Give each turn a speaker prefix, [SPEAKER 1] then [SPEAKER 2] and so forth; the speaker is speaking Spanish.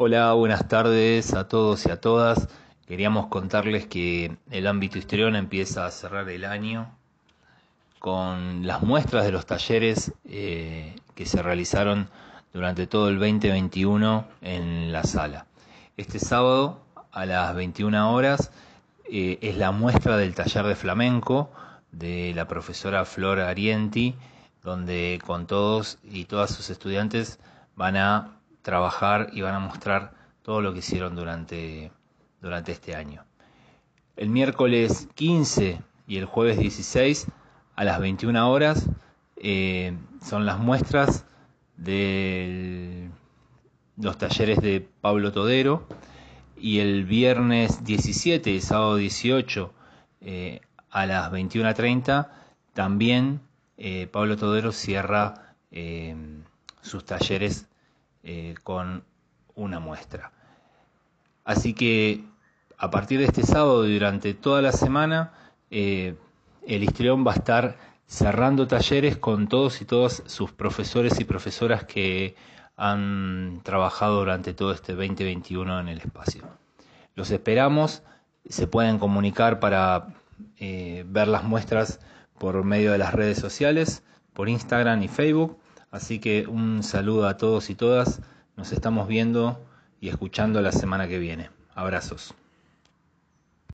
[SPEAKER 1] Hola, buenas tardes a todos y a todas. Queríamos contarles que el ámbito histrión empieza a cerrar el año con las muestras de los talleres eh, que se realizaron durante todo el 2021 en la sala. Este sábado a las 21 horas eh, es la muestra del taller de flamenco de la profesora Flor Arienti, donde con todos y todas sus estudiantes van a trabajar y van a mostrar todo lo que hicieron durante, durante este año. El miércoles 15 y el jueves 16 a las 21 horas eh, son las muestras de los talleres de Pablo Todero y el viernes 17 y sábado 18 eh, a las 21.30 también eh, Pablo Todero cierra sus talleres con una muestra. Así que a partir de este sábado y durante toda la semana el Histrión va a estar cerrando talleres con todos y todas sus profesores y profesoras que han trabajado durante todo este 2021 en el espacio. Los esperamos, se pueden comunicar para eh, ver las muestras por medio de las redes sociales, por Instagram y Facebook. Así que un saludo a todos y todas. Nos estamos viendo y escuchando la semana que viene. Abrazos.